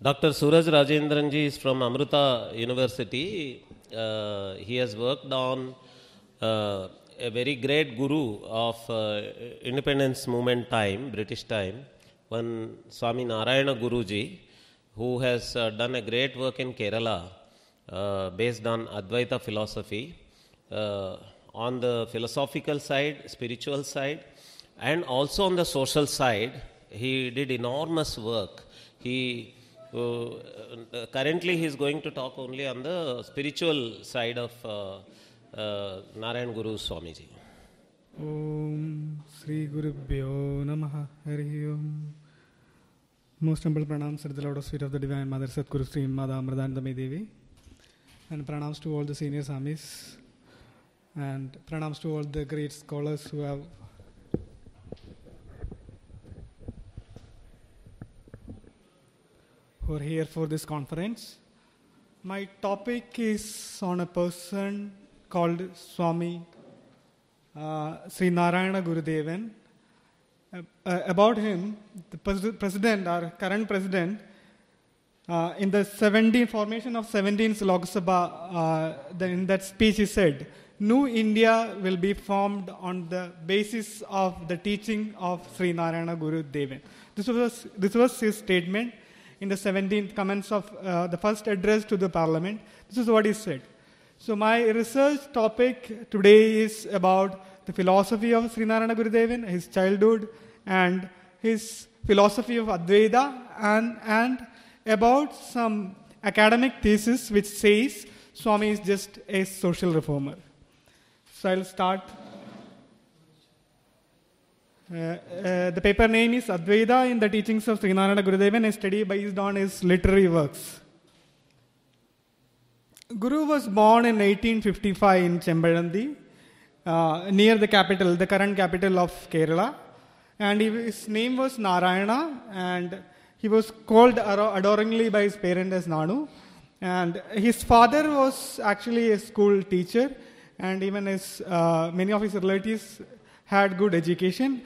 Dr. Suraj Rajendranji is from Amrita University. Uh, he has worked on uh, a very great guru of uh, independence movement time, British time, one Swami Narayana Guruji, who has uh, done a great work in Kerala uh, based on Advaita philosophy, uh, on the philosophical side, spiritual side, and also on the social side. He did enormous work. He uh, currently he is going to talk only on the spiritual side of uh, uh, Narayan Guru Swamiji. Om Sri Gurubhyo Namaha Hari Om. Most humble pranams at the Lotus feet of the Divine Mother Satguru Sri Mata Amritanandamayi Devi. And pranams to all the senior Samis. And pranams to all the great scholars who have who are here for this conference. My topic is on a person called Swami uh, Sri Narayana Gurudevan. Uh, uh, about him, the pres- president, our current president, uh, in the 17 formation of 17th Lok Sabha, uh, then in that speech he said, New India will be formed on the basis of the teaching of Sri Narayana Guru Devan. This was, this was his statement in the 17th comments of uh, the first address to the parliament. This is what he said. So, my research topic today is about the philosophy of Sri Narayana Gurudevan, his childhood, and his philosophy of Advaita, and, and about some academic thesis which says Swami is just a social reformer. So, I'll start. Uh, uh, the paper name is Advaita in the Teachings of Sri Narayana Gurudevan, a study based on his literary works. Guru was born in 1855 in Chempazhanthy, uh, near the capital, the current capital of Kerala. And he, his name was Narayana, and he was called adoringly by his parents as Nanu. And his father was actually a school teacher, and even his, uh, many of his relatives had good education.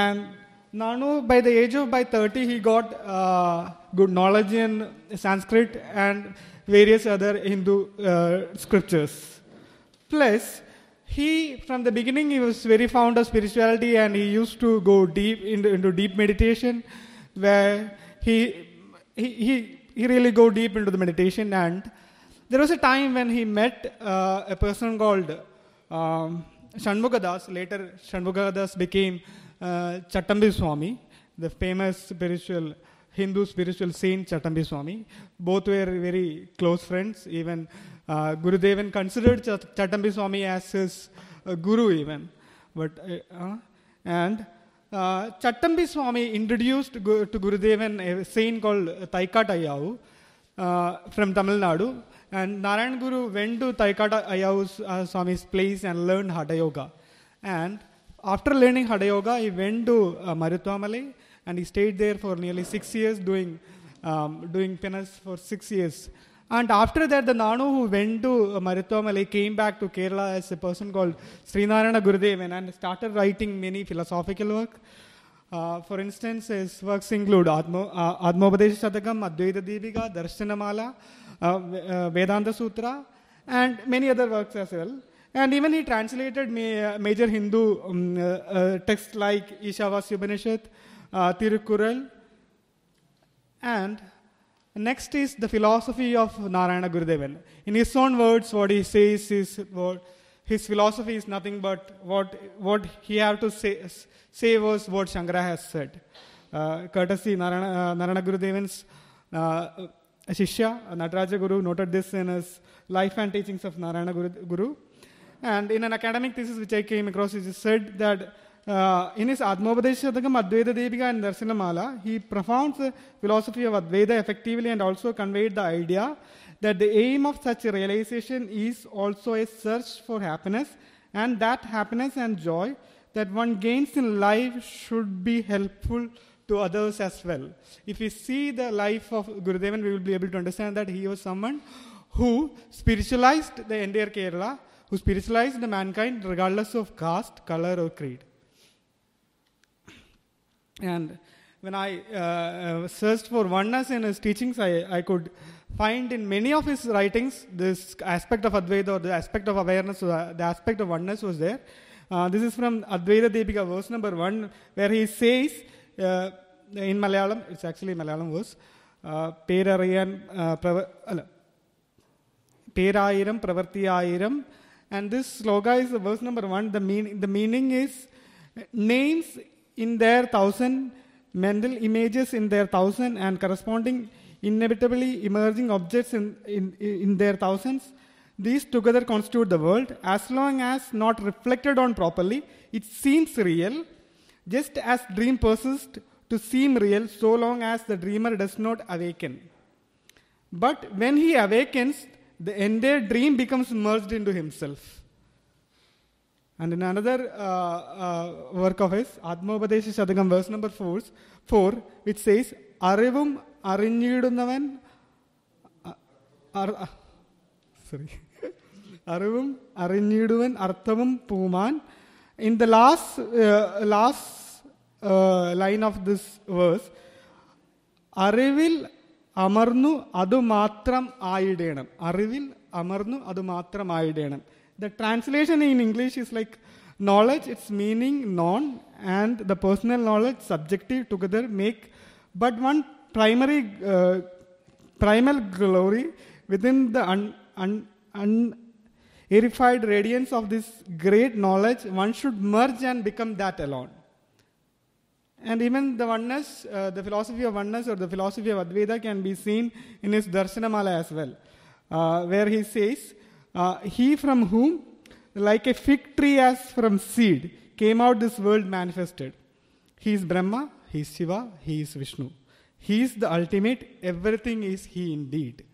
And Nanu, by the age of by 30, he got uh, good knowledge in Sanskrit and various other Hindu uh, scriptures. Plus, he, from the beginning, he was very fond of spirituality and he used to go deep into, into deep meditation where he, he, he, he really go deep into the meditation. And there was a time when he met uh, a person called um, Shanmugadas. Later, Shanmugadas became uh, Chattambi Swami, the famous spiritual Hindu spiritual saint Chattambi Swami. Both were very close friends. Even uh, Gurudevan considered Chat- Chattambi Swami as his uh, guru, even. But uh, and uh, Chattambi Swami introduced Gu- to Gurudevan a saint called Taikata Ayau uh, from Tamil Nadu. And Narayan Guru went to Taikata Ayau's uh, Swami's place and learned Hatha Yoga. And after learning Hatha Yoga, he went to uh, and he stayed there for nearly six years doing, um, doing penance for six years. And after that, the Nanu who went to uh, came back to Kerala as a person called Srinarayana Gurudevan and started writing many philosophical work. Uh, for instance, his works include Atma, uh, Atmopadesha Shatakam, Advaita Deepika, Darshanamala, uh, uh, Vedanta Sutra, and many other works as well. And even he translated ma- major Hindu um, uh, uh, texts like Ishavasya Upanishad, uh, Tirukural, and next is the philosophy of Narayana Gurudevan. In his own words, what he says is what his philosophy is nothing but what, what he had to say, say was what Shankara has said. Uh, courtesy Narayana, uh, Narayana Gurudevan's uh, Shishya, Nataraja Guru, noted this in his life and teachings of Narayana Guru. Guru. And in an academic thesis which I came across, he just said that uh, in his Atmopadeshatakam, Advaita Deepika and Darshanamala, he profounds the philosophy of Advaita effectively and also conveyed the idea that the aim of such a realization is also a search for happiness, and that happiness and joy that one gains in life should be helpful to others as well. If we see the life of Gurudevan, we will be able to understand that he was someone who spiritualized the entire Kerala, who spiritualized the mankind regardless of caste, color, or creed. And when I uh, uh, searched for oneness in his teachings, I, I could find in many of his writings this aspect of Advaita or the aspect of awareness, or the, the aspect of oneness was there. Uh, this is from Advaita Deepika, verse number one, where he says uh, in Malayalam, it's actually Malayalam verse, uh, പേരറിയാൻ uh, പ്രവ- അല്ല, പേരായിരം പ്രവൃത്തിയായിരം and this sloga is verse number one. The, mean, the meaning is names in their thousand mental images in their thousand and corresponding inevitably emerging objects in, in, in their thousands. These together constitute the world. As long as not reflected on properly it seems real. Just as dream persists to seem real so long as the dreamer does not awaken. But when he awakens, the entire dream becomes merged into himself. And in another uh, uh, work of his, Atmopadesha Shatakam, verse number four, four which says, Arivum Arinyudunavan. Uh, sorry. Arivum Arinyudunavan Arthavum Puman. In the last, last line of this verse, Arivil അമർന്നു അത് മാത്രം ആയിടേണം അറിവിൽ അമർന്നു അത് മാത്രം ആയിടേണം the translation in English is like knowledge its meaning known and the personal knowledge subjective together make but one primary primal glory within the un, un, unerified radiance of this great knowledge, one should merge and become that alone. And even the oneness, uh, the philosophy of oneness or the philosophy of Advaita can be seen in his Darshanamala as well, uh, where he says, uh, He from whom, like a fig tree as from seed, came out this world manifested. He is Brahma, he is Shiva, he is Vishnu. He is the ultimate, everything is He indeed.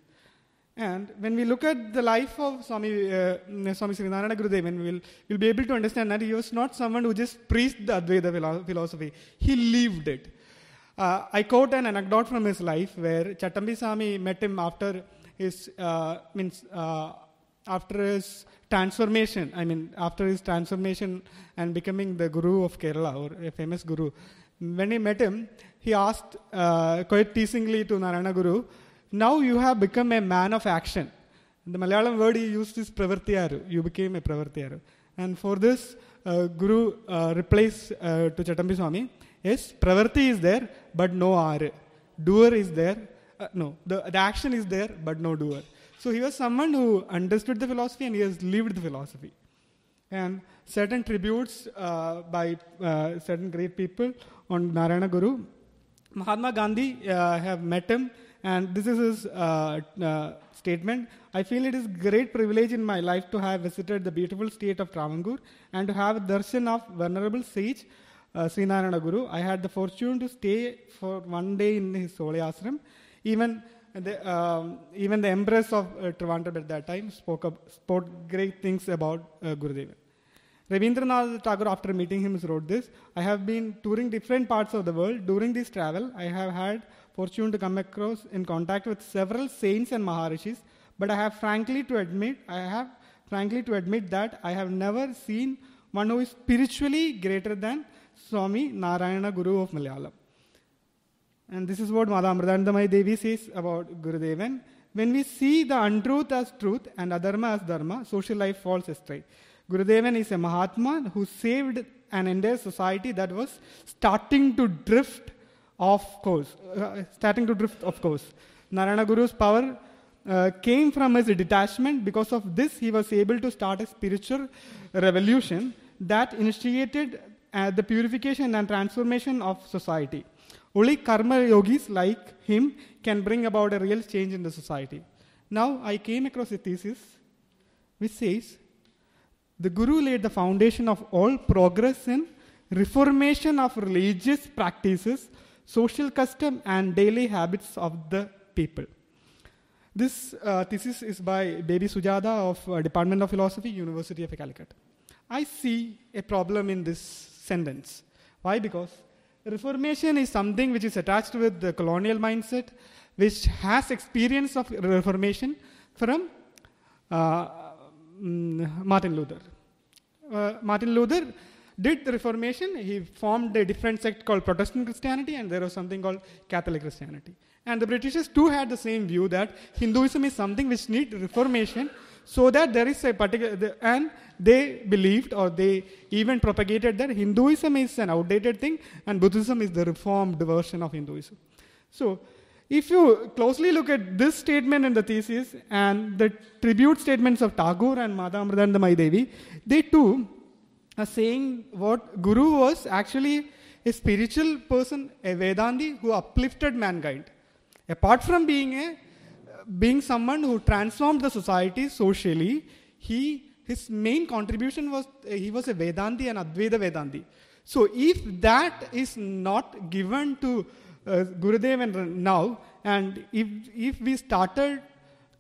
And when we look at the life of Swami, uh, Swami Srinarayana Gurudevan, we'll, we'll be able to understand that he was not someone who just preached the Advaita philosophy, he lived it. Uh, I quote an anecdote from his life where Chattambi Swami met him after his, uh, means, uh, after his transformation, I mean, after his transformation and becoming the guru of Kerala or a famous guru. When he met him, he asked uh, quite teasingly to Narayana Guru, Now you have become a man of action. The Malayalam word he used is pravartiyaru. You became a pravartiyaru. And for this, uh, Guru uh, replies uh, to Chatambi Swami, Yes, pravarti is there, but no are. Doer is there. Uh, no, the, the action is there, but no doer. So he was someone who understood the philosophy and he has lived the philosophy. And certain tributes uh, by uh, certain great people on Narayana Guru. Mahatma Gandhi uh, have met him, and this is his uh, uh, statement. I feel it is great privilege in my life to have visited the beautiful state of Travancore and to have a darshan of venerable sage uh, Srinarayana Guru. I had the fortune to stay for one day in his holy ashram. Even the, um, even the empress of uh, Trivandrum at that time spoke, up, spoke great things about uh, Gurudevan. Rabindranath Tagore, after meeting him, wrote this I have been touring different parts of the world. During this travel, I have had fortune to come across in contact with several saints and maharishis, but I have frankly to admit, I have frankly to admit that I have never seen one who is spiritually greater than Swami Narayana Guru of Malayalam. And this is what Mata Amritanandamayi Devi says about Gurudevan. When we see the untruth as truth and adharma as dharma, social life falls astray. Gurudevan is a Mahatma who saved an entire society that was starting to drift off course, uh, starting to drift of course. Narayana Guru's power uh, came from his detachment. Because of this, he was able to start a spiritual revolution that initiated uh, the purification and transformation of society. Only karma yogis like him can bring about a real change in the society. Now, I came across a thesis which says the Guru laid the foundation of all progress in reformation of religious practices, social custom, and daily habits of the people. This uh, thesis is by Baby Sujada of uh, Department of Philosophy, University of Calicut. I see a problem in this sentence. Why? Because Reformation is something which is attached with the colonial mindset, which has experience of Reformation from uh, mm, Martin Luther. Uh, Martin Luther did the Reformation. He formed a different sect called Protestant Christianity, and there was something called Catholic Christianity. And the Britishers too had the same view that Hinduism is something which needs reformation, so that there is a particular and they believed or they even propagated that Hinduism is an outdated thing and Buddhism is the reformed version of Hinduism. So, if you closely look at this statement in the thesis and the tribute statements of Tagore and Mata Amritanandamayi Devi, they too are saying what Guru was actually a spiritual person, a Vedanti who uplifted mankind. Apart from being a being someone who transformed the society socially, he his main contribution was uh, he was a Vedanti and Advaita Vedanti. So if that is not given to uh, Gurudev and now, and if if we started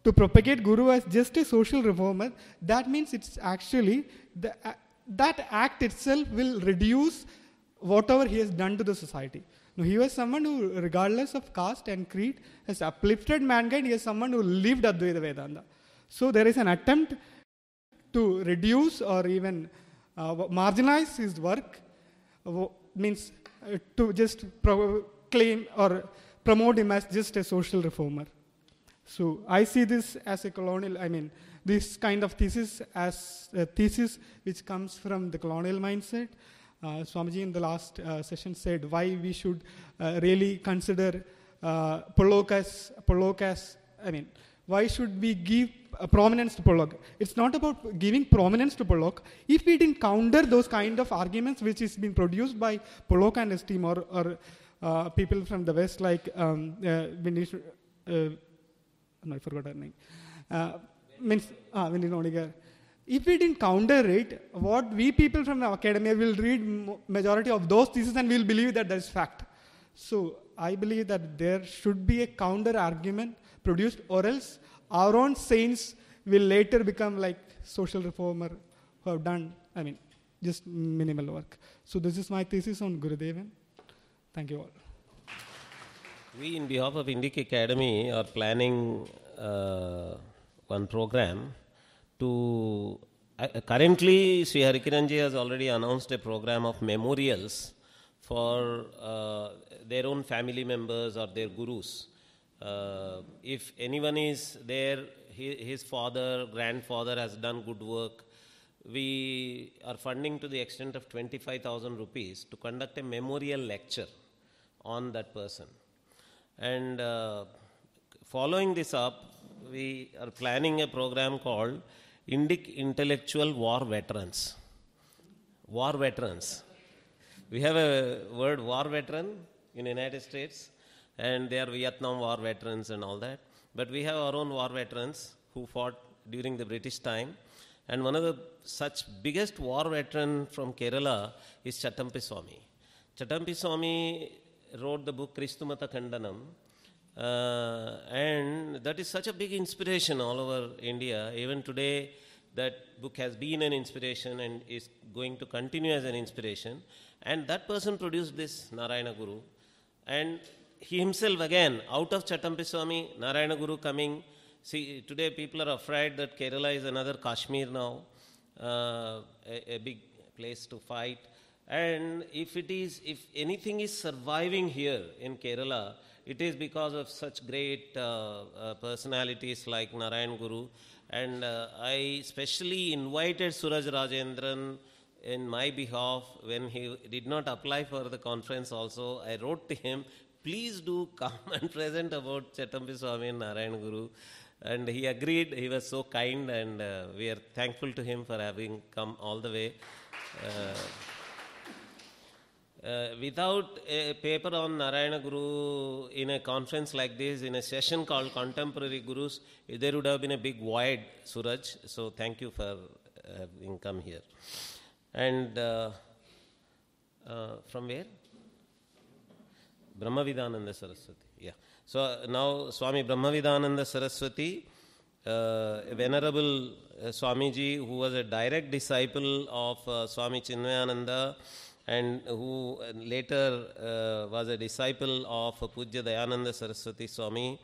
to propagate Guru as just a social reformer, that means it's actually the, uh, that act itself will reduce whatever he has done to the society. Now, he was someone who, regardless of caste and creed, has uplifted mankind. He is someone who lived Advaita Vedanta. So there is an attempt to reduce or even uh, marginalize his work, uh, means uh, to just claim or promote him as just a social reformer. So I see this as a colonial, I mean, this kind of thesis as a thesis which comes from the colonial mindset. Uh, Swamiji in the last uh, session said why we should uh, really consider uh, Pollock as, Pollock as, I mean, why should we give prominence to Pollock? It's not about giving prominence to Pollock. If we didn't counter those kind of arguments which is being produced by Pollock and his team or, or uh, people from the West like um, uh, Vinny, uh, I forgot her name. Uh, means uh, Vinny Nodigar. If we didn't counter it, what we people from the academia will read majority of those theses and we'll believe that that's fact. So I believe that there should be a counter argument produced, or else our own saints will later become like social reformer who have done, I mean, just minimal work. So this is my thesis on Gurudevan. Thank you all. We, in behalf of Indic Academy, are planning uh, one program to. Uh, currently, Sri Harikiranji has already announced a program of memorials for uh, their own family members or their gurus. Uh, if anyone is there, he, his father, grandfather has done good work, we are funding to the extent of 25,000 rupees to conduct a memorial lecture on that person. And uh, following this up, we are planning a program called Indic Intellectual War Veterans. War Veterans. We have a word war veteran in the United States, and they are Vietnam War veterans and all that. But we have our own war veterans who fought during the British time. And one of the such biggest war veteran from Kerala is Chattampi Swami. Chattampi Swami wrote the book Kristumata Khandanam, uh, and that is such a big inspiration all over India. Even today, that book has been an inspiration and is going to continue as an inspiration. And that person produced this Narayana Guru. And he himself, again, out of Chattampi Narayana Guru coming. See, today people are afraid that Kerala is another Kashmir now, uh, a, a big place to fight. And if it is, if anything is surviving here in Kerala, it is because of such great uh, uh, personalities like Narayan Guru. And uh, I specially invited Suraj Rajendran in my behalf when he did not apply for the conference also. I wrote to him, please do come and present about Chattampi Swami and Narayan Guru. And he agreed. He was so kind, and uh, we are thankful to him for having come all the way. Uh, uh, without a paper on Narayana Guru in a conference like this, in a session called Contemporary Gurus, there would have been a big void, Suraj. So thank you for having come here. And uh, uh, from where? Brahmavidananda Saraswati. Yeah. So now Swami Brahmavidananda Saraswati, uh, venerable uh, Swamiji who was a direct disciple of Swami Chinmayananda and who later uh, was a disciple of Pujya Dayananda Saraswati Swami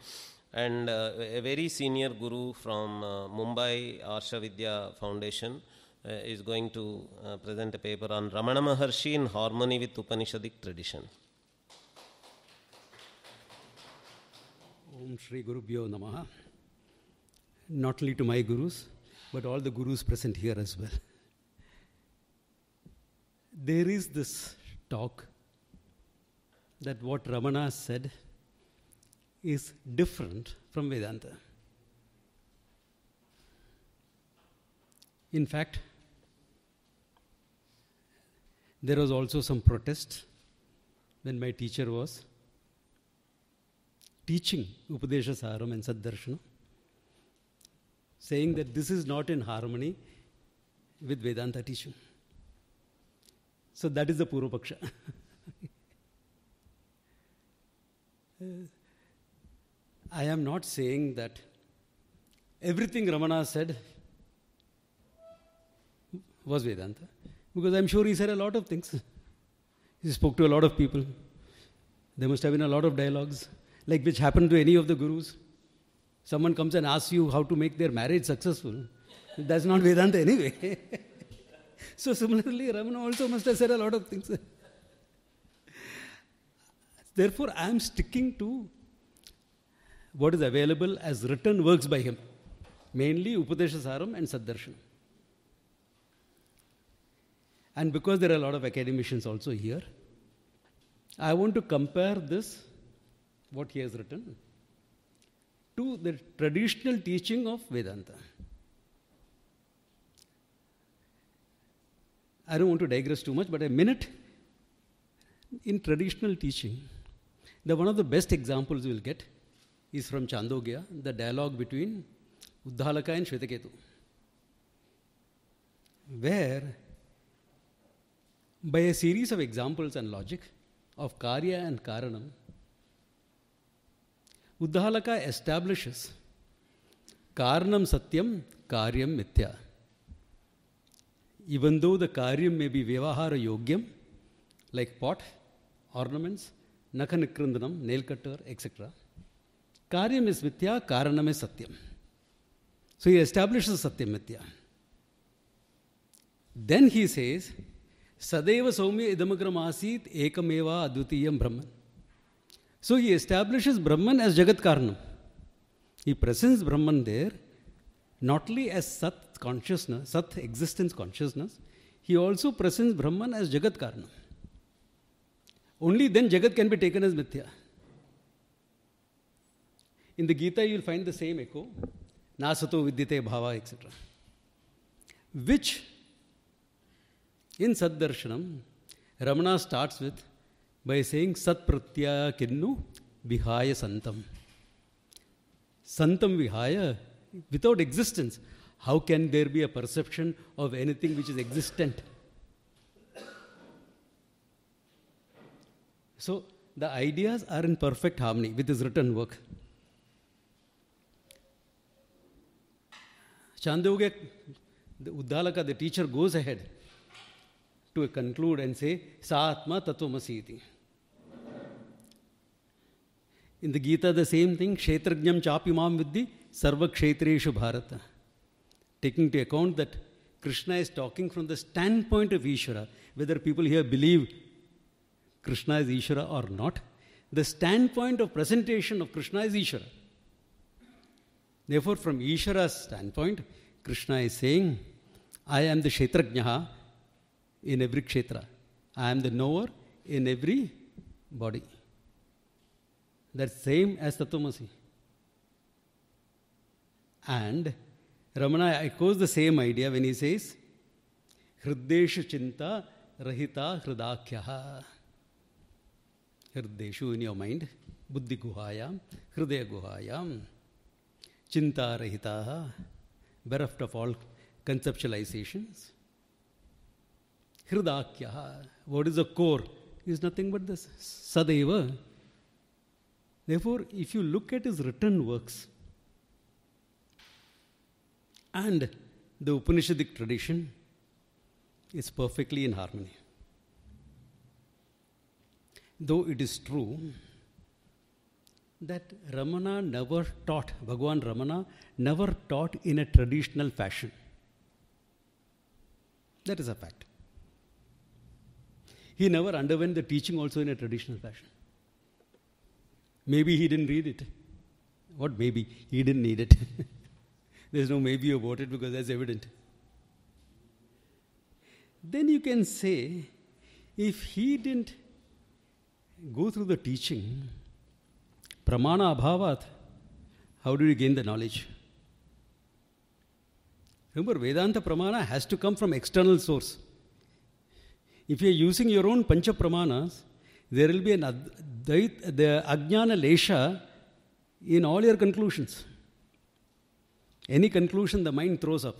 and uh, a very senior guru from uh, Mumbai Arsha Vidya Foundation. uh, is going to uh, present a paper on Ramana Maharshi in harmony with Upanishadic tradition. Om Shri Guru Bhyo Namaha. Not only to my gurus, but all the gurus present here as well. There is this talk that what Ramana said is different from Vedanta. In fact, there was also some protest when my teacher was teaching Upadesha Saram and Saddarshana, saying that this is not in harmony with Vedanta teaching. So that is the Purva Paksha. I am not saying that everything Ramana said was Vedanta, because I'm sure he said a lot of things. He spoke to a lot of people. There must have been a lot of dialogues, like which happened to any of the gurus. Someone comes and asks you how to make their marriage successful. That's not Vedanta anyway. so similarly, Ramana also must have said a lot of things. Therefore, I am sticking to what is available as written works by him, mainly Upadesha Saram and Saddarshan. And because there are a lot of academicians also here, I want to compare this, what he has written, to the traditional teaching of Vedanta. I don't want to digress too much, but a minute in traditional teaching, the one of the best examples we'll get is from Chandogya, the dialogue between Uddalaka and Shvetaketu, where by a series of examples and logic of Karya and Karanam, Uddalaka establishes Karanam Satyam, Karyam Mithya. Even though the Karyam may be Vyavahara Yogyam, like pot, ornaments, Nakhanikrandanam, nail cutter, etc. Karyam is Mithya, Karanam is Satyam. So he establishes Satyam Mithya. Then he says, Sadeva Saumya Idamagram Asit Ekameva Advitiyam Brahman. So he establishes Brahman as Jagat Karanam. He presents Brahman there not only as Sat consciousness, Sat existence consciousness, he also presents Brahman as Jagat Karanam. Only then Jagat can be taken as Mithya. In the Gita, you will find the same echo Nasato Vidyate Bhava, etc. Which in Saddarshanam, Ramana starts with by saying Sat Pratyaya Kinnu Vihaya Santam. Santam Vihaya, without existence, how can there be a perception of anything which is existent? So, the ideas are in perfect harmony with his written work. Chandogya, the Uddalaka, the teacher, goes ahead to conclude and say, Saatma Tatvamasi In the Gita, the same thing, Kshetrajnam Chapimam Vidhi, Sarva Kshetreshu Bharata. Taking into account that Krishna is talking from the standpoint of Ishvara, whether people here believe Krishna is Ishvara or not, the standpoint of presentation of Krishna is Ishvara. Therefore, from Ishvara's standpoint, Krishna is saying, I am the Kshetrajnaha in every kshetra. I am the knower in every body. That's same as Tatvamasi. And Ramana echoes the same idea when he says, Hriddeshu chinta rahita hridakyaha. Hriddeshu in your mind, buddhi guhayam, hridaya guhayam, chinta rahitaha, bereft of all conceptualizations. Hridakya, what is the core? Is nothing but this Sadeva. Therefore, if you look at his written works and the Upanishadic tradition, is perfectly in harmony. Though it is true that Ramana never taught, Bhagwan Ramana never taught in a traditional fashion. That is a fact. He never underwent the teaching also in a traditional fashion. Maybe he didn't read it. What maybe? He didn't need it. There's no maybe about it because that's evident. Then you can say, if he didn't go through the teaching, pramana abhavat, how do you gain the knowledge? Remember, Vedanta pramana has to come from external source. If you are using your own pancha pramanas, there will be an advait, the ajnana lesha in all your conclusions. Any conclusion the mind throws up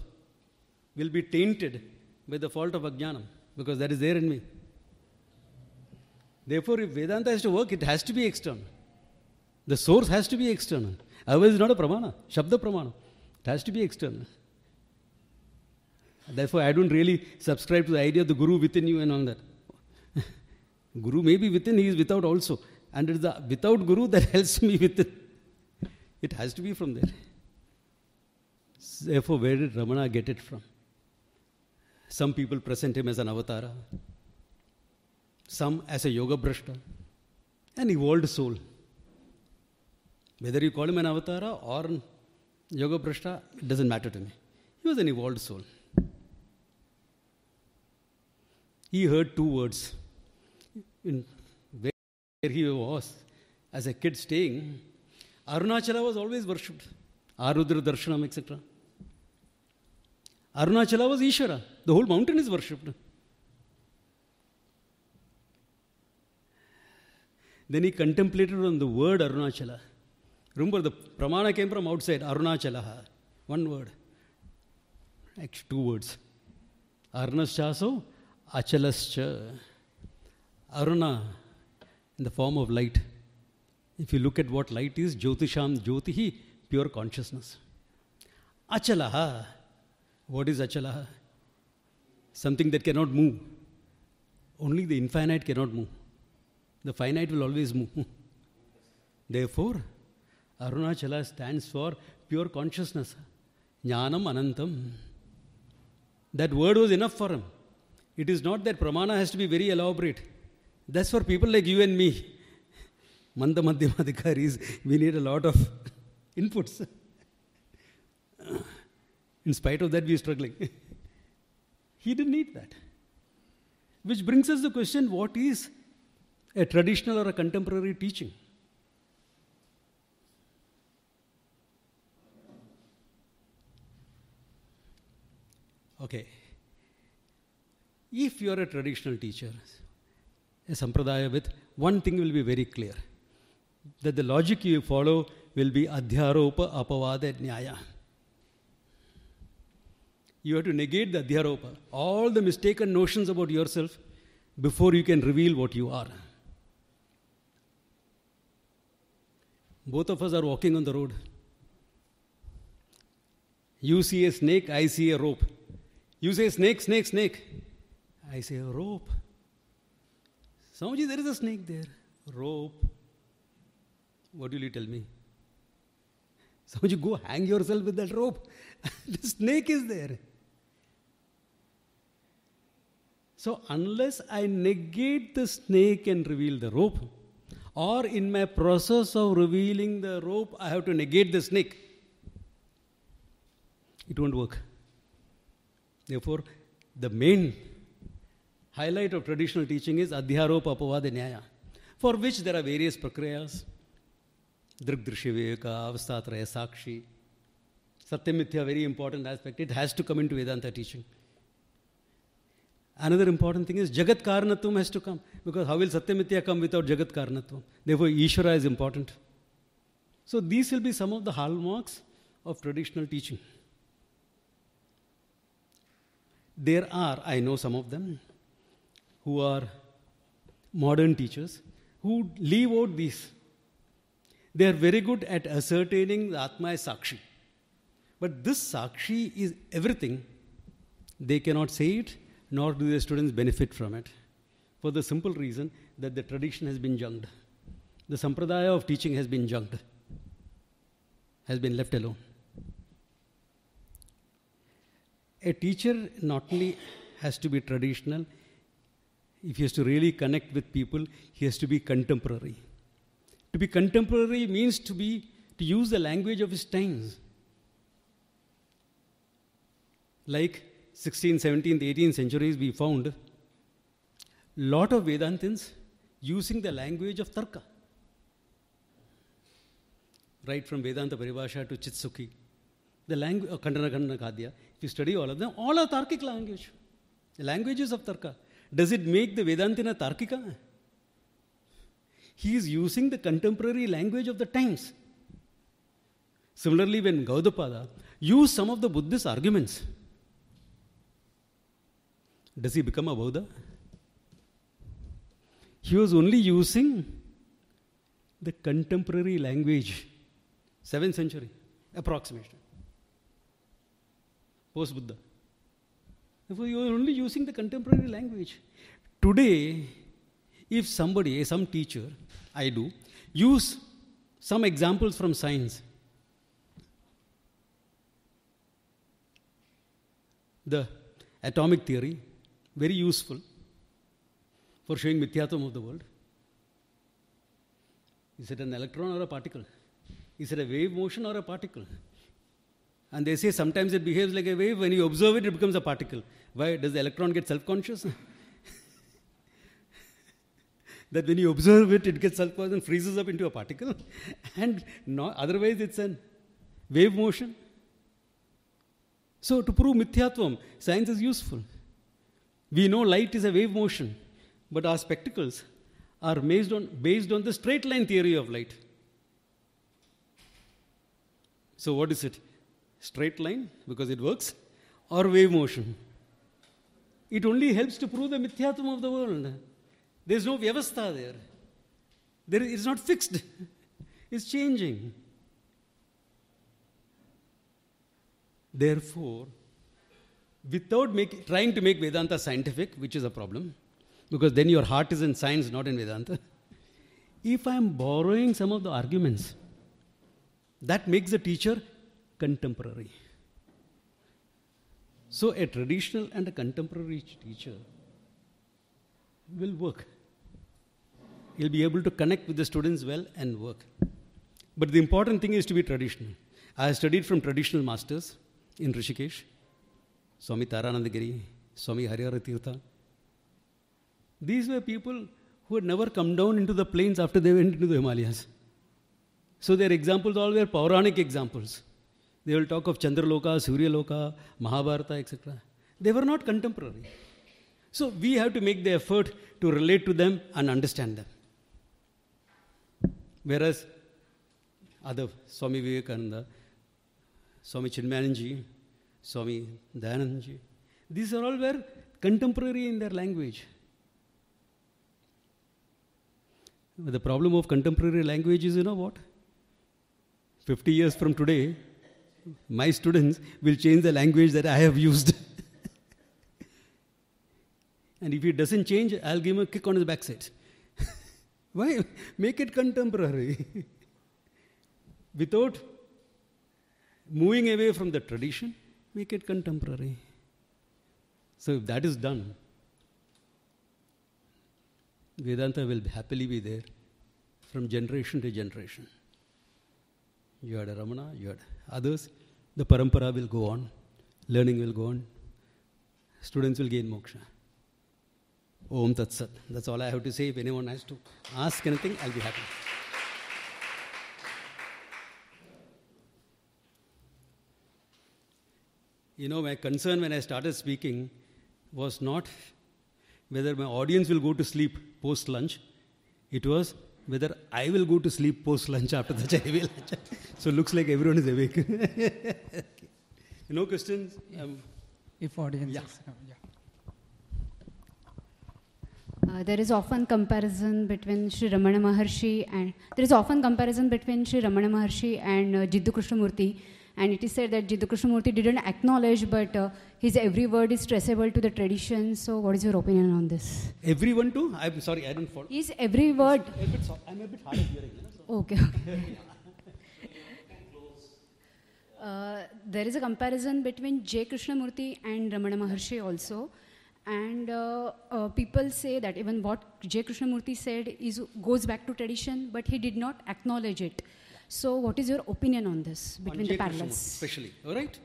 will be tainted by the fault of ajnanam because that is there in me. Therefore, if Vedanta has to work, it has to be external. The source has to be external. Otherwise, it's not a pramana, shabda pramana. It has to be external. Therefore, I don't really subscribe to the idea of the guru within you and all that. guru may be within, he is without also. And it is the without guru that helps me within. It has to be from there. Therefore, where did Ramana get it from? Some people present him as an avatara, some as a yoga brashta, an evolved soul. Whether you call him an avatara or yoga brashta, it doesn't matter to me. He was an evolved soul. he heard two words. In where he was, as a kid staying, Arunachala was always worshipped. Arudra Darshanam, etc. Arunachala was Ishvara. The whole mountain is worshipped. Then he contemplated on the word Arunachala. Remember, the pramana came from outside, Arunachalaha. One word. Actually, two words. Arunaschaso Achalascha. Aruna in the form of light. If you look at what light is, Jyotisham Jyotihi, pure consciousness. Achalaha. What is Achalaha? Something that cannot move. Only the infinite cannot move. The finite will always move. Therefore, Arunachala stands for pure consciousness. Jnanam Anantam. That word was enough for him. It is not that pramana has to be very elaborate. That's for people like you and me. Manda Madhyamadhikaris, we need a lot of inputs. In spite of that, we are struggling. he didn't need that. Which brings us the question what is a traditional or a contemporary teaching? Okay. If you are a traditional teacher, a sampradaya with, one thing will be very clear that the logic you follow will be adhyaropa apavada nyaya. You have to negate the adhyaropa, all the mistaken notions about yourself before you can reveal what you are. Both of us are walking on the road. You see a snake, I see a rope. You say snake, snake, snake. I say, rope. Swamiji, there is a snake there. Rope. What will you tell me? Swamiji, go hang yourself with that rope. the snake is there. So, unless I negate the snake and reveal the rope, or in my process of revealing the rope, I have to negate the snake, it won't work. Therefore, the main highlight of traditional teaching is Adhyaropa Apavada Nyaya, for which there are various prakriyas. Drigdrishyaviveka, Avastatraya, Sakshi. Satyamithya, very important aspect. It has to come into Vedanta teaching. Another important thing is Jagat Karanatvam has to come. Because how will Satyamitya come without Jagat Karanatvam? Therefore, Ishvara is important. So, these will be some of the hallmarks of traditional teaching. There are, I know some of them, who are modern teachers who leave out these. They are very good at ascertaining the Atma is Sakshi. But this Sakshi is everything. They cannot say it, nor do the students benefit from it. For the simple reason that the tradition has been junked. The sampradaya of teaching has been junked, has been left alone. A teacher not only has to be traditional. If he has to really connect with people, he has to be contemporary. To be contemporary means to be to use the language of his times. Like 16th, 17th, 18th centuries, we found lot of Vedantins using the language of Tarka. Right from Vedanta Paribhasha to Chitsukhi. The language of uh, Khandana Khanda Khadya. If you study all of them, all are Tarkic language. The languages of Tarka. Does it make the Vedantina Tarkika? He is using the contemporary language of the times. Similarly, when Gaudapada used some of the Buddhist arguments, does he become a Buddha? He was only using the contemporary language, 7th century approximation, post Buddha. Therefore, you are only using the contemporary language. Today, if somebody, some teacher, I do, use some examples from science, the atomic theory, very useful for showing Mithyatvam of the world. Is it an electron or a particle? Is it a wave motion or a particle? And they say sometimes it behaves like a wave. When you observe it, it becomes a particle. Why? Does the electron get self conscious? that when you observe it, it gets self conscious and freezes up into a particle. and not, otherwise, it's a wave motion. So, to prove Mithyatvam, science is useful. We know light is a wave motion, but our spectacles are based on, based on the straight line theory of light. So, what is it? Straight line, because it works, or wave motion? It only helps to prove the Mithyatvam of the world. There is no vyavastha there. there it's not fixed, it's changing. Therefore, without make, trying to make Vedanta scientific, which is a problem, because then your heart is in science, not in Vedanta. If I am borrowing some of the arguments, that makes the teacher contemporary. So, a traditional and a contemporary teacher will work. He'll be able to connect with the students well and work. But the important thing is to be traditional. I studied from traditional masters in Rishikesh. Swami Taranandagiri, Swami Harihara Tirtha. These were people who had never come down into the plains after they went into the Himalayas. So their examples all were Pauranic examples. They will talk of Chandraloka, Suryaloka, Mahabharata, etc. They were not contemporary. So we have to make the effort to relate to them and understand them. Whereas other Swami Vivekananda, Swami Chinmayanji, Swami Dayananji. These are all were contemporary in their language. But the problem of contemporary language is, you know what? 50 years from today, my students will change the language that I have used. and if he doesn't change, I'll give him a kick on his backside. Why? Make it contemporary. Without moving away from the tradition, make it contemporary. So if that is done, Vedanta will happily be there from generation to generation. You had a Ramana, you had others. The parampara will go on, learning will go on, students will gain moksha. Om Tat Sat. That's all I have to say. If anyone has to ask anything, I'll be happy. You know, my concern when I started speaking was not whether my audience will go to sleep post lunch, it was whether I will go to sleep post lunch after the chai lunch. so looks like everyone is awake. no questions? Um, If audience, Yeah. is- yeah. Uh, there is often comparison between Sri Ramana Maharshi and there is often comparison between Sri Ramana Maharshi and uh, Jiddu Krishnamurti, and it is said that Jiddu Krishnamurti didn't acknowledge, but uh, his every word is traceable to the tradition. So, what is your opinion on this? everyone too? I'm sorry, I didn't follow. Is every word A bit so- I'm a bit hard of hearing. You know, so. okay? okay. Uh, there is a comparison between J. Krishnamurti and Ramana Maharshi also, And uh, uh, people say that even what J. Krishnamurti said is goes back to tradition, but he did not acknowledge it. So, what is your opinion on this between J. the parallels? Especially, all right?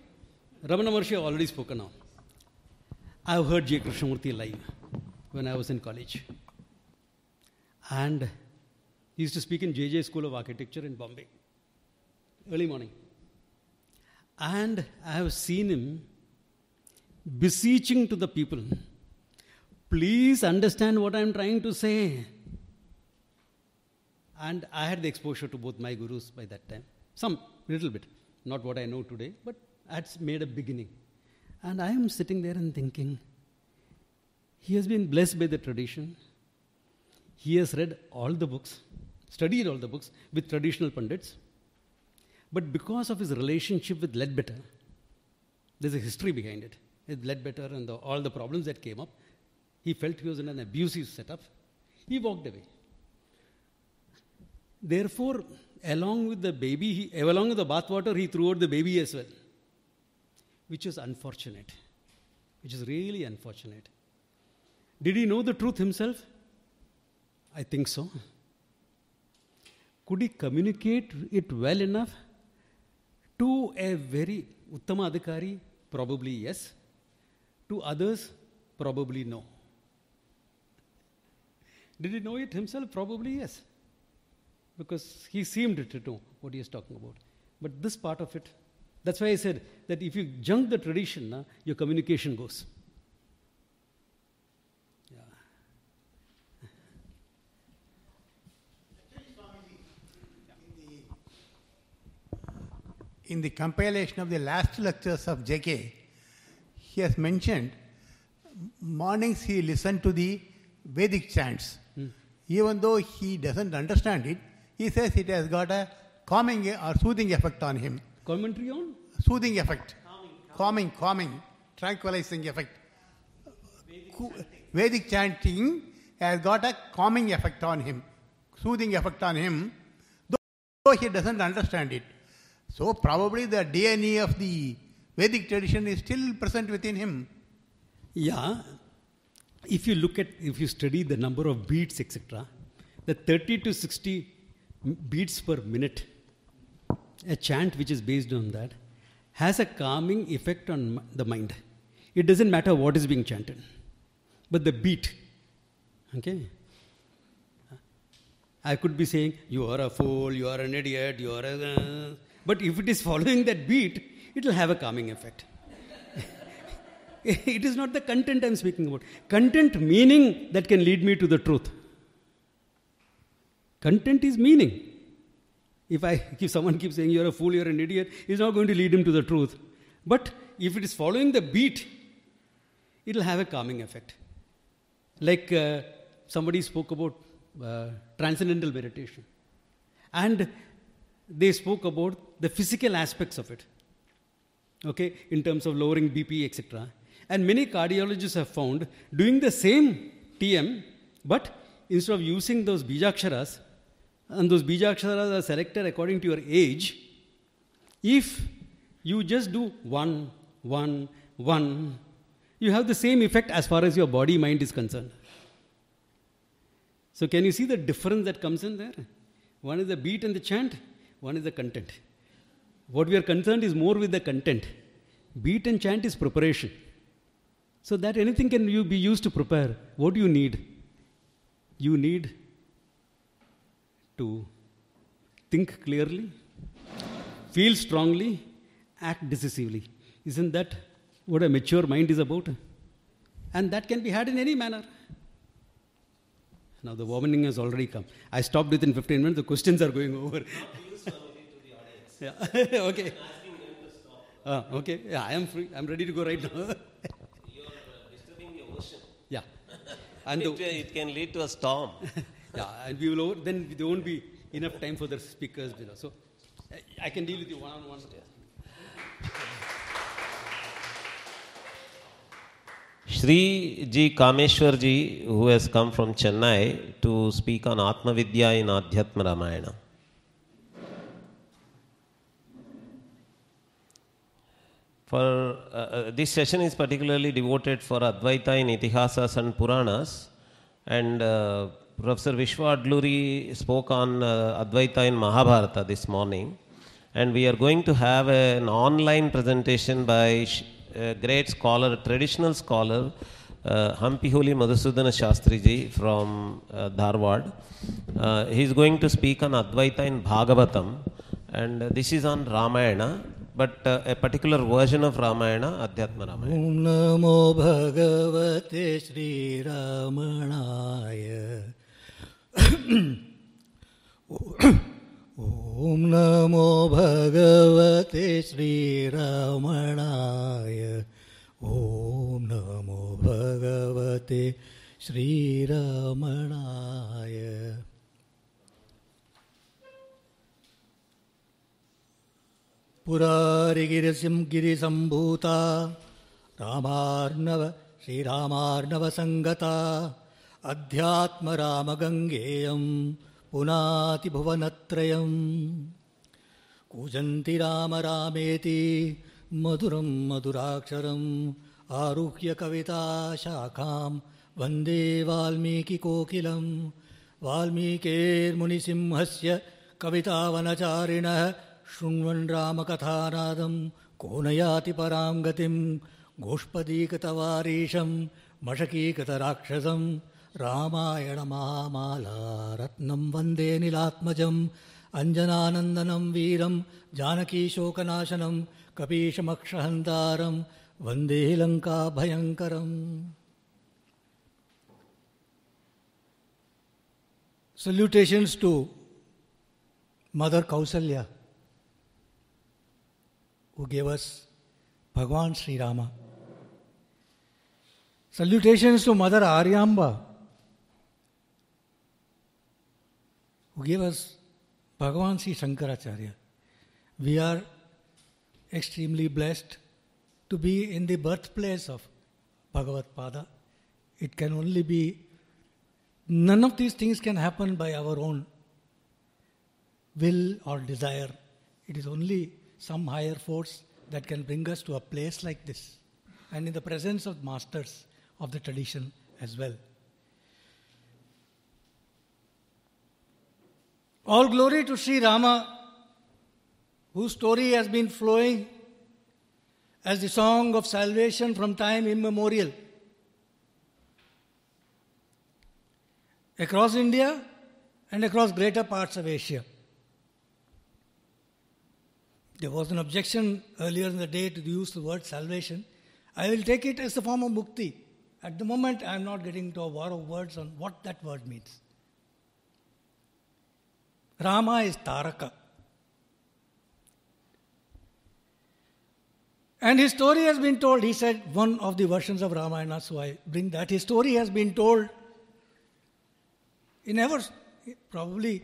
Ramana Maharshi have already spoken now. I've heard J. Krishnamurti live when I was in college. And he used to speak in JJ School of Architecture in Bombay, early morning. And I have seen him beseeching to the people, please understand what I'm trying to say. And I had the exposure to both my gurus by that time. Some, little bit. Not what I know today, but had made a beginning. And I am sitting there and thinking, he has been blessed by the tradition. He has read all the books, studied all the books with traditional pundits. But because of his relationship with Leadbeater, there's a history behind it. With Leadbeater and the, all the problems that came up, he felt he was in an abusive setup. He walked away. Therefore, along with the baby, he, along with the bathwater, he threw out the baby as well, which is unfortunate. Which is really unfortunate. Did he know the truth himself? I think so. Could he communicate it well enough to a very Uttama Adhikari? Probably yes. To others? Probably no. Did he know it himself? Probably yes. Because he seemed to know what he is talking about. But this part of it, that's why I said that if you junk the tradition, na, your communication goes. In the compilation of the last lectures of JK, he has mentioned mornings he listened to the Vedic chants. Hmm. Even though he doesn't understand it, he says it has got a calming or soothing effect on him. Commentary on? Soothing effect. Calming, calming, tranquilizing effect. Ku- Vedic chanting has got a calming effect on him, soothing effect on him, though he doesn't understand it. So probably the DNA of the Vedic tradition is still present within him. Yeah. If you look at, if you study the number of beats, etc., the 30 to 60 m- beats per minute, a chant which is based on that, has a calming effect on the mind. It doesn't matter what is being chanted, but the beat. Okay? I could be saying, You are a fool, you are an idiot, you are a. uh," But if it is following that beat, it will have a calming effect. it is not the content I'm speaking about. Content meaning that can lead me to the truth. Content is meaning. If I if someone keeps saying you're a fool, you're an idiot, it's not going to lead him to the truth. But if it is following the beat, it'll have a calming effect. Like uh, somebody spoke about uh, transcendental meditation. And they spoke about the physical aspects of it okay, in terms of lowering BP, etc. And many cardiologists have found doing the same TM, but instead of using those bijaksharas, and those bijaksharas are selected according to your age, if you just do one, one, one, you have the same effect as far as your body mind is concerned. So, can you see the difference that comes in there? One is the beat and the chant, one is the content. What we are concerned is more with the content. Beat and chant is preparation. So that anything can you be used to prepare. What do you need? You need to think clearly, feel strongly, act decisively. Isn't that what a mature mind is about? And that can be had in any manner. Now the warning has already come. I stopped within 15 minutes. The questions are going over. Yeah. okay. Ah, okay. Yeah, I am free. I'm ready to go right now. You're uh, disturbing the ocean. yeah. And It, the, it can lead to a storm. Yeah, and we will over, then there won't be enough time for the speakers below. So I- can deal with you one on one. Shri Ji Kameshwar Ji, who has come from Chennai to speak on Atma Vidya in Adhyatma Ramayana. For uh, uh, this session is particularly devoted for Advaita in Itihasas and Puranas, and uh, Professor Vishwa Adluri spoke on uh, Advaita in Mahabharata this morning, and we are going to have an online presentation by sh- a great scholar, a traditional scholar, uh, Hampihuli Madhusudana Shastriji from uh, Dharwad. Uh, he is going to speak on Advaita in Bhagavatam, and this is on Ramayana. But uh, a particular version of Ramayana, Adhyatma Ramayana. Om Namo Bhagavate Sri Ramanaya. Om നമോ ഭഗവത്തെ ശ്രീരമണായ. ഓം നമോ ഭഗവത്തെ ശ്രീരമണായ. പുരാരിഗിരിസിം ഗിരിസംഭൂത. രാമാർണവ ശ്രീരാമാർണവസംഗത अध्यात्मरामगङ्गेयं पुनातिभुवनत्रयम् कूजन्ति राम रामेति मधुरं मधुराक्षरम् आरुह्य कविताशाखां वन्दे वाल्मीकिकोकिलं वाल्मीकेर्मुनिसिंहस्य कवितावनचारिणः शृण्वन् रामकथानादं को न याति परां गतिं गोष्पदीकृतवारीशं मशकीकृतराक्षसं रामायणमामाला रत्नं वंदे निलात्मजम् अञ्जनानन्दनं वीरं जानकीशोकनाशनं who gave us Bhagwan Sri Rama. Salutations to Mother Aryamba, who gave us Bhagavan Sri Shankaracharya. We are extremely blessed to be in the birthplace of Bhagavad Pada. It can only be, none of these things can happen by our own will or desire. It is only some higher force that can bring us to a place like this. And in the presence of masters of the tradition as well. All glory to Sri Rama, whose story has been flowing as the song of salvation from time immemorial. Across India and across greater parts of Asia. There was an objection earlier in the day to the use of the word salvation. I will take it as a form of mukti. At the moment, I am not getting into a war of words on what that word means. Rama is Taraka. And his story has been told. He said one of the versions of Ramayana, so I bring that. His story has been told in ever, probably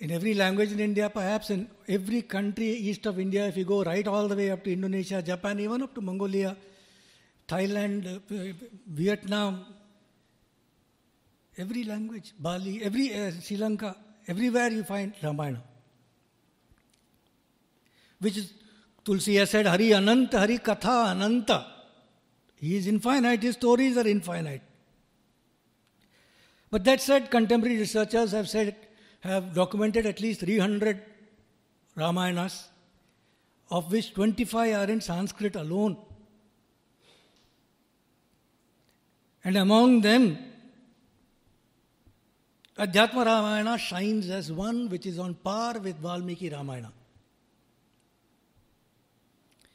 in every language in India, perhaps in every country east of India, if you go right all the way up to Indonesia, Japan, even up to Mongolia, Thailand, Vietnam, every language, Bali, every uh, Sri Lanka, everywhere you find Ramayana. Which is, Tulsi has said, Hari Ananta, Hari Katha Ananta. He is infinite, his stories are infinite. But that said, contemporary researchers have said, have documented at least 300 Ramayanas, of which 25 are in Sanskrit alone. And among them, Adhyatma Ramayana shines as one which is on par with Valmiki Ramayana.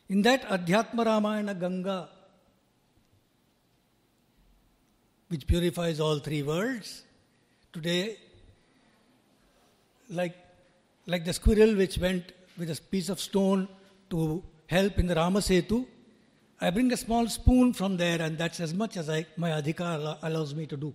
In that Adhyatma Ramayana Ganga, which purifies all three worlds, today, like, like the squirrel which went with a piece of stone to help in the Ramasetu, I bring a small spoon from there, and that's as much as I, my adhikar allows me to do.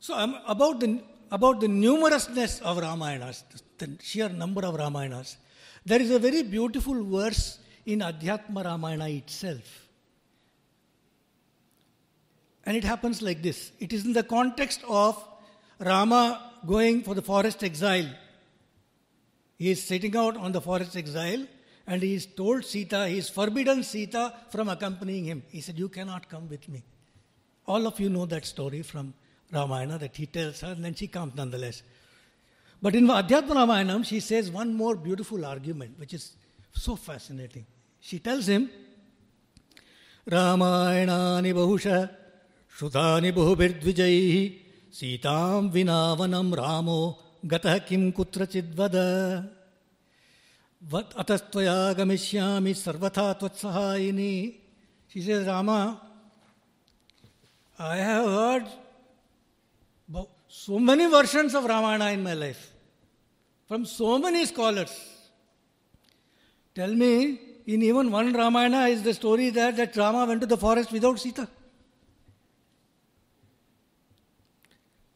So, um, about, the, about the numerousness of Ramayanas, the, sheer number of Ramayanas, there is a very beautiful verse in Adhyatma Ramayana itself. And it happens like this it is in the context of Rama going for the forest exile. He is sitting out on the forest exile, And he's told Sita, he's forbidden Sita from accompanying him. He said, You cannot come with me. All of you know that story from Ramayana that he tells her, and then she comes nonetheless. But in Adhyatma Ramayanam, she says one more beautiful argument, which is so fascinating. She tells him, रामायणानि बहुश श्रुतानि बहुभिर्द्विजैः सीतां विनावनं रामो गतः किं कुत्रचिद्वद वत् अतस्त्वया गमिष्यामि सर्वथा त्वत्सहायिनी She says, Rama, I have heard bo- so many versions of Ramayana in my life from so many scholars. Tell me, in even one Ramayana is the story that, that Rama went to the forest without Sita.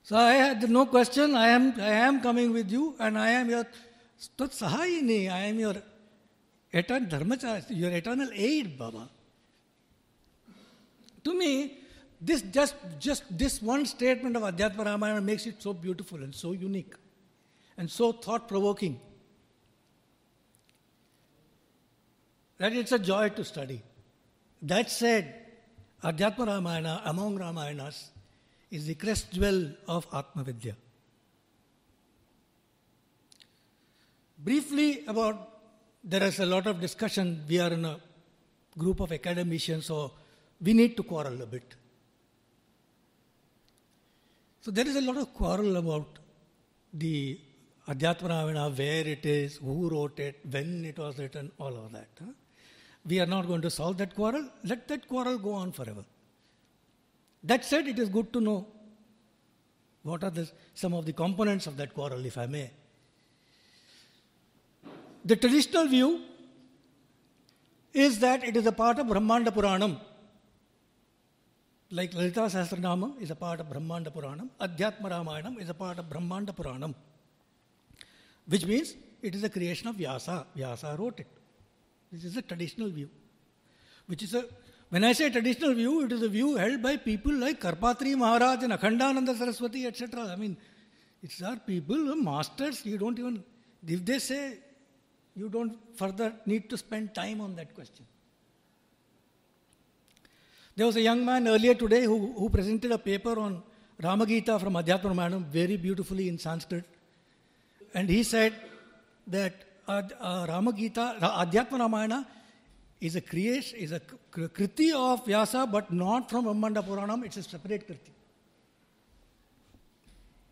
So I had no question, I am, I am coming with you and I am your Tat I am your eternal dharmacharya, your eternal aid, Baba. To me, this just, just this one statement of Adhyatma Ramayana makes it so beautiful and so unique and so thought provoking that it's a joy to study. That said, Adhyatma Ramayana, among Ramayanas, is the crest jewel of Atma Vidya. Briefly about, there is a lot of discussion. We are in a group of academicians, so we need to quarrel a bit. So there is a lot of quarrel about the Adhyatma Ramayana, where it is, who wrote it, when it was written, all of that. huh? We are not going to solve that quarrel. Let that quarrel go on forever. That said, it is good to know what are the, some of the components of that quarrel, if I may. The traditional view is that it is a part of Brahmanda Puranam. Like Lalita Sahasranama is a part of Brahmanda Puranam, Adhyatma Ramayanam is a part of Brahmanda Puranam, which means it is a creation of Vyasa. Vyasa wrote it. This is a traditional view, which is a when I say traditional view, it is a view held by people like Karpatri Maharaj and Akhandananda Saraswati, etc. I mean, it's our people, masters. You don't even, if they say, you don't further need to spend time on that question. There was a young man earlier today who, who presented a paper on Ramagita from Adhyatma Ramayana very beautifully in Sanskrit. And he said that uh, uh, Ramagita, Adhyatma Ramayana is a creation, is a kriti of Vyasa, but not from Brahmanda Puranam, it's a separate kriti.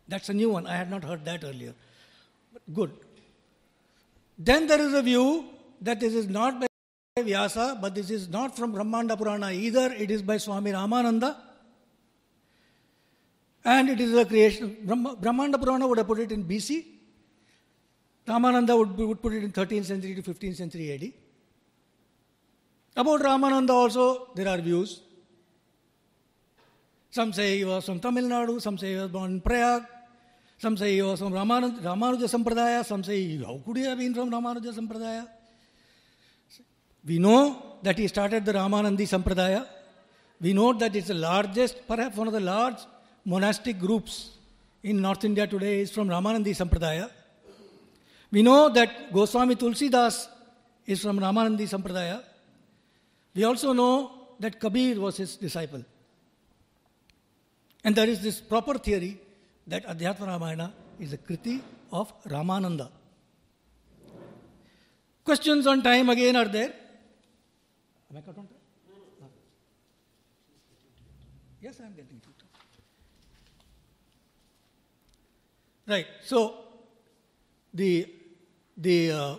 That's a new one. I had not heard that earlier. But good. Then there is a view that this is not by Vyasa, but this is not from Brahmanda Purana either. It is by Swami Ramananda. And it is a creation. Brahma, Brahmanda Purana would have put it in BC. Ramananda would, would put it in 13th century to 15th century AD. About Ramananda also, there are views. Some say he was from Tamil Nadu, some say he was born in Prayag, some say he was from Ramanuja, Ramanuja Sampradaya, some say how could he have been from Ramanuja Sampradaya? We know that he started the Ramanandi Sampradaya. We know that it's the largest, perhaps one of the large monastic groups in North India today is from Ramanandi Sampradaya. We know that Goswami Tulsidas is from Ramanandi Sampradaya. We also know that Kabir was his disciple. And there is this proper theory that Adhyatma Ramayana is a kriti of Ramananda. Questions on time again are there. Am I cut on time? No. Yes, I am getting to it. Right. So, the the uh,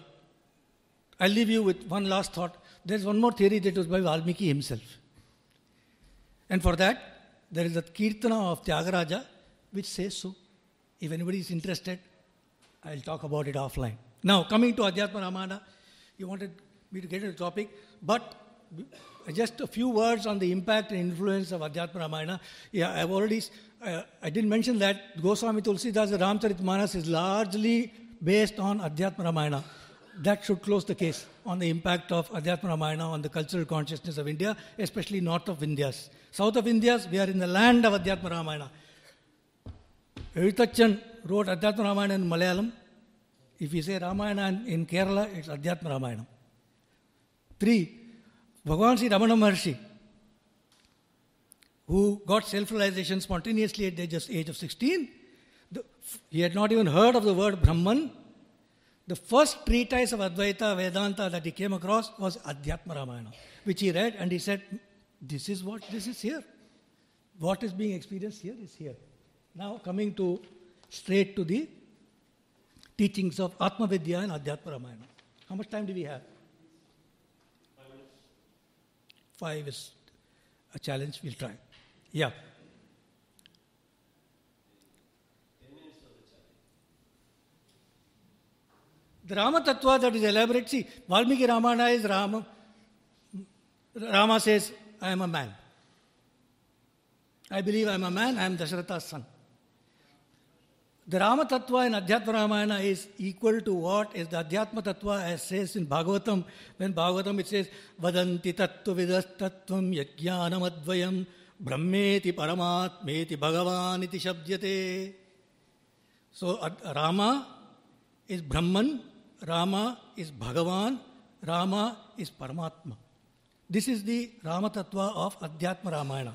I'll leave you with one last thought. There's one more theory that was by Valmiki himself. And for that, there is a Kirtana of Tyagaraja which says so. If anybody is interested, I'll talk about it offline. Now, coming to Adhyatma Ramana, you wanted me to get into the topic, but just a few words on the impact and influence of Adhyatma Ramayana. Yeah, I've already, uh, I didn't mention that Goswami Tulsidas Ramcharitmanas is largely based on Adhyatma Ramayana. That should close the case on the impact of Adhyatma Ramayana on the cultural consciousness of India, especially north of India's. South of India's, we are in the land of Adhyatma Ramayana. Ezhuthachan wrote Adhyatma Ramayana in Malayalam. If you say Ramayana in Kerala, it's Adhyatma Ramayana. Three, Bhagavan Sri Ramana Maharshi, who got self realization spontaneously at the age of- age of 16. The, he had not even heard of the word Brahman. The first treatise of Advaita Vedanta that he came across was Adhyatma Ramayana, which he read and he said, This is what this is here. What is being experienced here is here. Now, coming to straight to the teachings of Atma Vidya and Adhyatma Ramayana. How much time do we have? Five is a challenge, we'll try. Yeah. The Rama Tattva that is elaborate, see, Valmiki Ramana is Rama. Rama says, I am a man. I believe I am a man, I am Dasharatha's son. The Rama Tattva in Adhyatma Ramayana is equal to what is the Adhyatma Tattva as says in Bhagavatam. When Bhagavatam it says, Vadanti Tattva Vidas Tattvam Yajnanam Advayam Brahmeti Paramatmeti Bhagavaniti Shabdyate. So Rama is Brahman, Rama is Bhagavan, Rama is Paramatma. This is the Rama Tattva of Adhyatma Ramayana.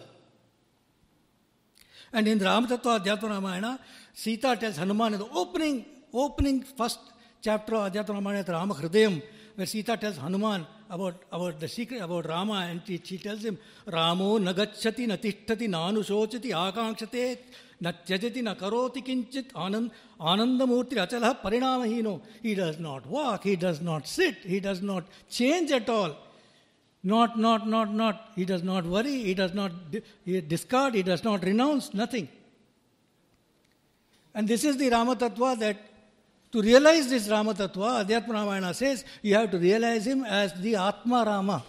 And in Ramatattva Adhyatma Ramayana, Sita tells Hanuman in the opening, opening first chapter of Adhyatma Ramayana, Rama Hridayam, where Sita tells Hanuman about, about the secret about Rama, and she, she tells him, Ramo nagacchati natishtati nanushochati akankshate na tyajati na karoti kinchit anand, anandamurti achalah parinamahino. He does not walk, he does not sit, he does not change at all. Not, not, not, not. He does not worry, he does not di- he discard, he does not renounce, nothing. And this is the Rama Tattva that to realize this Rama Tattva, Adhyatma Ramayana says, you have to realize him as the Atma Rama.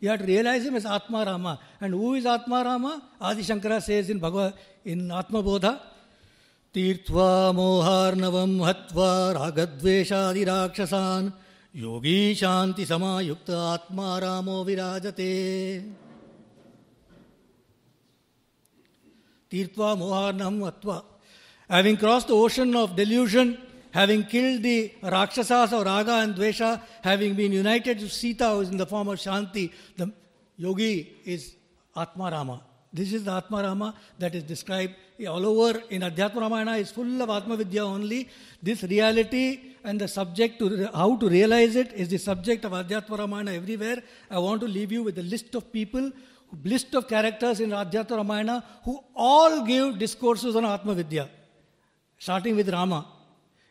You have to realize him as Atma Rama. And who is Atma Rama? Adi Shankara says in Bhagavad, in Atma Bodha, तीर्त्वा मोहार्णवं हत्वा रागद्वेषादिराक्षसान् योगी शान्तिसमायुक्त आत्मा रामो विराजते तीर्त्वा मोहार्णवं हत्वा Having crossed the ocean of delusion, having killed the Rakshasas of Raga and Dvesha, having been united to Sita, who is in the form of Shanti, the yogi is Atma Rama. This is the Atma Rama that is described all over in Adhyatma Ramayana is full of Atma Vidya only. This reality and the subject to how to realize it is the subject of Adhyatma Ramayana everywhere. I want to leave you with a list of people, list of characters in Adhyatma Ramayana who all give discourses on Atma Vidya, starting with Rama.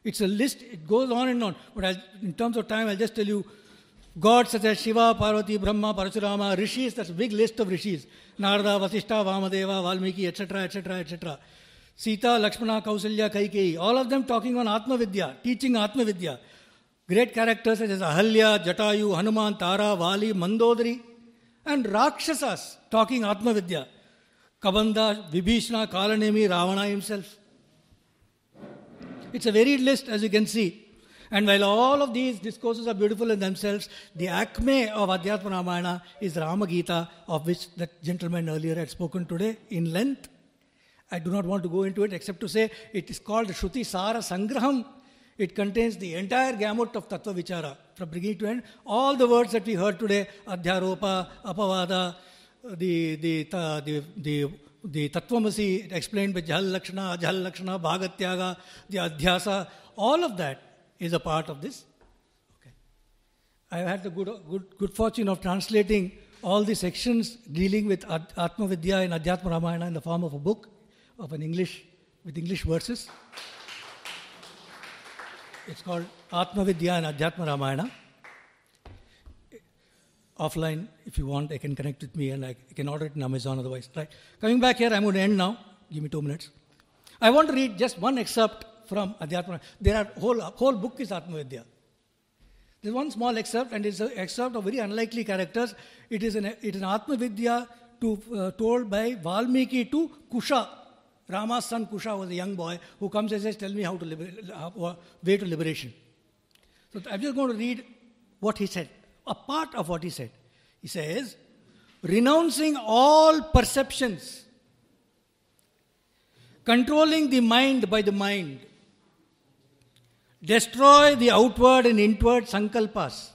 It's a list, it goes on and on. But in terms of time, I'll just tell you gods such as Shiva, Parvati, Brahma, Parashurama, rishis, that's a big list of rishis. Narada, Vasishta, Vamadeva, Valmiki, etc., etc., etc. Sita, Lakshmana, Kausalya, Kaikeyi, all of them talking on Atma Vidya, teaching Atma Vidya. Great characters such as Ahalya, Jatayu, Hanuman, Tara, Vali, Mandodari, and Rakshasas talking Atma Vidya. Kabanda, Vibhishana, Kalanemi, Ravana himself. It's a varied list, as you can see. And while all of these discourses are beautiful in themselves, the acme of Adhyatma Ramayana is Rama Gita, of which that gentleman earlier had spoken today in length. I do not want to go into it except to say it is called Shruti Sara Sangraham. It contains the entire gamut of Tattva Vichara from beginning to end. All the words that we heard today, Adhyaropa, Apavada, uh, the, the, ta- the, the, the Tattvamasi explained by Jahal Lakshana, Ajahal Lakshana, Bhagatyaga, the Adhyasa, all of that is a part of this. Okay. I have had the good, good, good fortune of translating all the sections dealing with Atma Vidya and Adhyatma Ramayana in the form of a book of an English with English verses. It's called Atma Vidya and Adhyatma Ramayana. Offline, if you want, I can connect with me and I can order it in Amazon otherwise. Right. Coming back here, I'm going to end now. Give me two minutes. I want to read just one excerpt from Adhyatma. There are whole whole book is Atma Vidya. There's one small excerpt, and it's an excerpt of very unlikely characters. It is an it is an Atma Vidya to, uh, told by Valmiki to Kusha. Rama's son Kusha was a young boy who comes and says, "Tell me how to liber- how- way to liberation." So I'm just going to read what he said, a part of what he said. He says, renouncing all perceptions, controlling the mind by the mind, destroy the outward and inward sankalpas,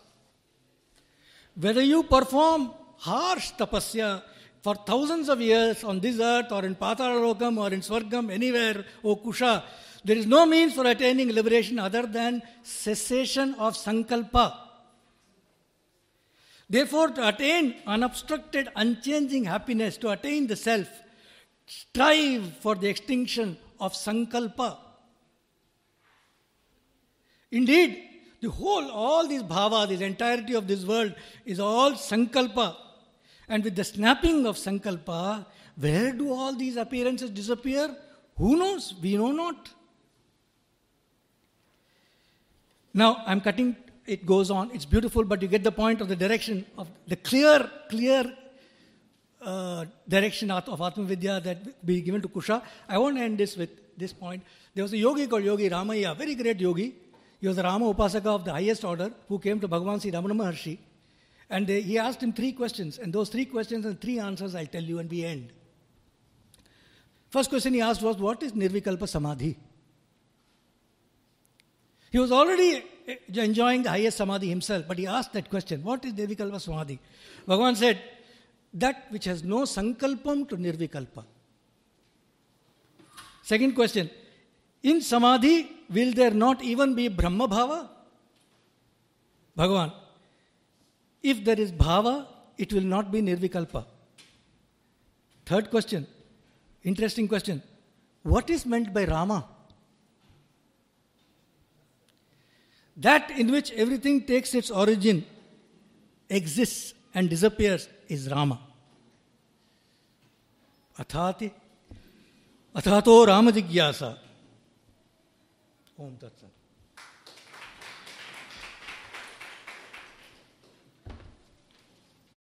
Whether you perform harsh tapasya for thousands of years on this earth or in Patalokam or in Swargam, anywhere, O Kusha, there is no means for attaining liberation other than cessation of sankalpa. Therefore, to attain unobstructed, unchanging happiness, to attain the self, strive for the extinction of sankalpa. Indeed, the whole, all these bhava, this entirety of this world is all sankalpa. And with the snapping of sankalpa, where do all these appearances disappear? Who knows? We know not. Now, I'm cutting, it goes on, it's beautiful, but you get the point of the direction of the clear, clear uh, direction of Atmavidya that be given to Kusha. I want to end this with this point. There was a yogi called Yogi Ramaiah, very great yogi. He was the Rama Upasaka of the highest order who came to Bhagavan Sri Ramana Maharshi. And they, he asked him three questions, and those three questions and three answers I'll tell you and we end. First question he asked was, What is Nirvikalpa Samadhi? He was already eh, enjoying the highest Samadhi himself, but he asked that question, What is Nirvikalpa Samadhi? Bhagavan said, That which has no sankalpam to Nirvikalpa. Second question, in Samadhi, will there not even be Brahma Bhava? Bhagavan, if there is bhava, it will not be nirvikalpa. Third question, interesting question. What is meant by Rama? That in which everything takes its origin, exists, and disappears is Rama. Athati, athato Rama jigyasa. Om Tat Sat.